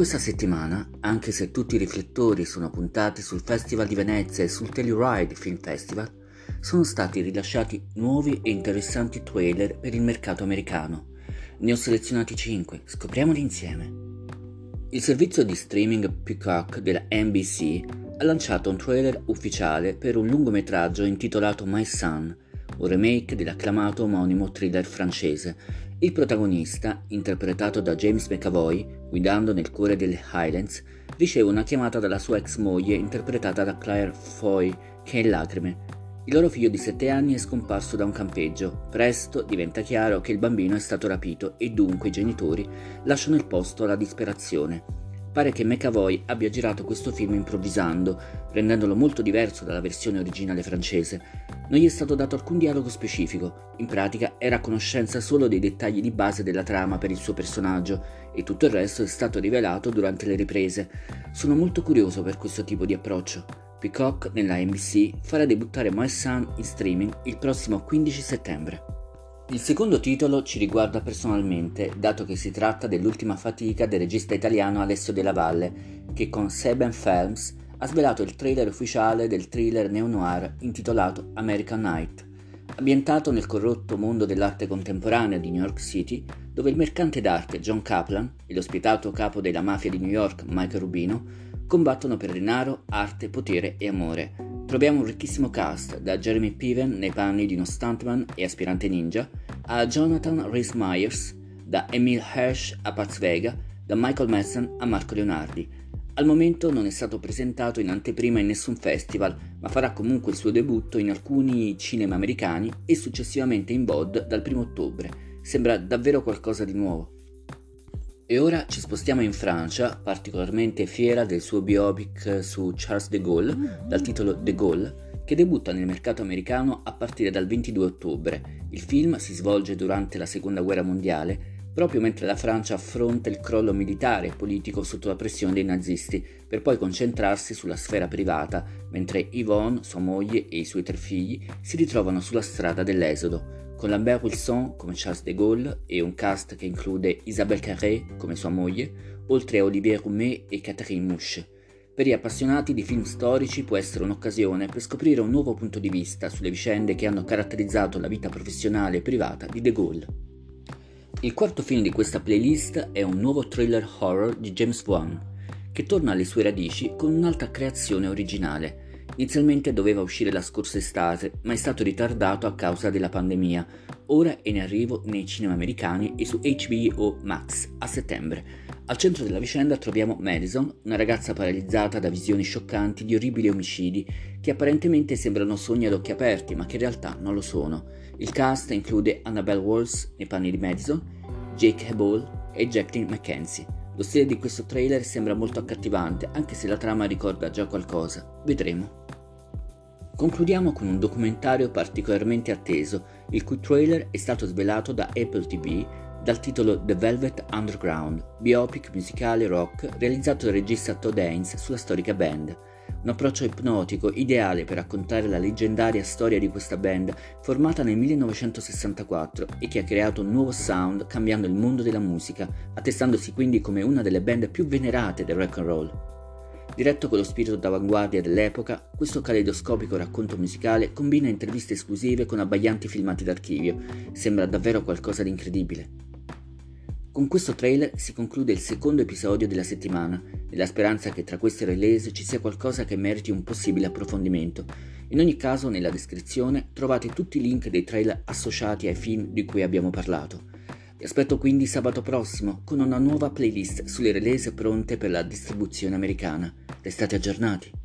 questa settimana, anche se tutti i riflettori sono puntati sul Festival di Venezia e sul Telluride Film Festival, sono stati rilasciati nuovi e interessanti trailer per il mercato americano. Ne ho selezionati 5, scopriamoli insieme. Il servizio di streaming Peacock della NBC ha lanciato un trailer ufficiale per un lungometraggio intitolato My Son, un remake dell'acclamato omonimo thriller francese. Il protagonista, interpretato da James McAvoy, guidando nel cuore delle Highlands, riceve una chiamata dalla sua ex moglie interpretata da Claire Foy, che è in lacrime. Il loro figlio di 7 anni è scomparso da un campeggio. Presto diventa chiaro che il bambino è stato rapito e dunque i genitori lasciano il posto alla disperazione. Pare che McAvoy abbia girato questo film improvvisando, rendendolo molto diverso dalla versione originale francese. Non gli è stato dato alcun dialogo specifico, in pratica era a conoscenza solo dei dettagli di base della trama per il suo personaggio e tutto il resto è stato rivelato durante le riprese. Sono molto curioso per questo tipo di approccio. Peacock nella NBC farà debuttare Son in streaming il prossimo 15 settembre. Il secondo titolo ci riguarda personalmente, dato che si tratta dell'ultima fatica del regista italiano Alessio Della Valle, che con Seven Films ha svelato il trailer ufficiale del thriller neo-noir intitolato American Night. Ambientato nel corrotto mondo dell'arte contemporanea di New York City, dove il mercante d'arte John Kaplan e l'ospitato capo della mafia di New York Mike Rubino combattono per denaro, arte, potere e amore. Troviamo un ricchissimo cast, da Jeremy Piven nei panni di uno stuntman e aspirante ninja, a Jonathan Rhys Myers, da Emil Hirsch a Paz Vega, da Michael Madsen a Marco Leonardi. Al momento non è stato presentato in anteprima in nessun festival, ma farà comunque il suo debutto in alcuni cinema americani e successivamente in VOD dal 1 ottobre. Sembra davvero qualcosa di nuovo. E ora ci spostiamo in Francia, particolarmente fiera del suo biopic su Charles de Gaulle, dal titolo De Gaulle, che debutta nel mercato americano a partire dal 22 ottobre. Il film si svolge durante la Seconda Guerra Mondiale, proprio mentre la Francia affronta il crollo militare e politico sotto la pressione dei nazisti, per poi concentrarsi sulla sfera privata, mentre Yvonne, sua moglie e i suoi tre figli si ritrovano sulla strada dell'esodo con Lambert Wilson come Charles de Gaulle e un cast che include Isabelle Carré come sua moglie, oltre a Olivier Roumet e Catherine Mouche. Per gli appassionati di film storici può essere un'occasione per scoprire un nuovo punto di vista sulle vicende che hanno caratterizzato la vita professionale e privata di De Gaulle. Il quarto film di questa playlist è un nuovo thriller horror di James Wan, che torna alle sue radici con un'altra creazione originale, Inizialmente doveva uscire la scorsa estate, ma è stato ritardato a causa della pandemia. Ora è in arrivo nei cinema americani e su HBO Max a settembre. Al centro della vicenda troviamo Madison, una ragazza paralizzata da visioni scioccanti di orribili omicidi che apparentemente sembrano sogni ad occhi aperti, ma che in realtà non lo sono. Il cast include Annabelle Walls nei panni di Madison, Jake Heball e Jacqueline McKenzie. Lo stile di questo trailer sembra molto accattivante, anche se la trama ricorda già qualcosa. Vedremo. Concludiamo con un documentario particolarmente atteso, il cui trailer è stato svelato da Apple TV dal titolo The Velvet Underground, biopic musicale rock realizzato dal regista Todd Haynes sulla storica band. Un approccio ipnotico ideale per raccontare la leggendaria storia di questa band formata nel 1964 e che ha creato un nuovo sound cambiando il mondo della musica, attestandosi quindi come una delle band più venerate del rock and roll. Diretto con lo spirito d'avanguardia dell'epoca, questo caleidoscopico racconto musicale combina interviste esclusive con abbaglianti filmati d'archivio. Sembra davvero qualcosa di incredibile. Con questo trailer si conclude il secondo episodio della settimana, nella speranza che tra queste release ci sia qualcosa che meriti un possibile approfondimento. In ogni caso, nella descrizione trovate tutti i link dei trailer associati ai film di cui abbiamo parlato. Vi aspetto quindi sabato prossimo con una nuova playlist sulle release pronte per la distribuzione americana. Restate aggiornati.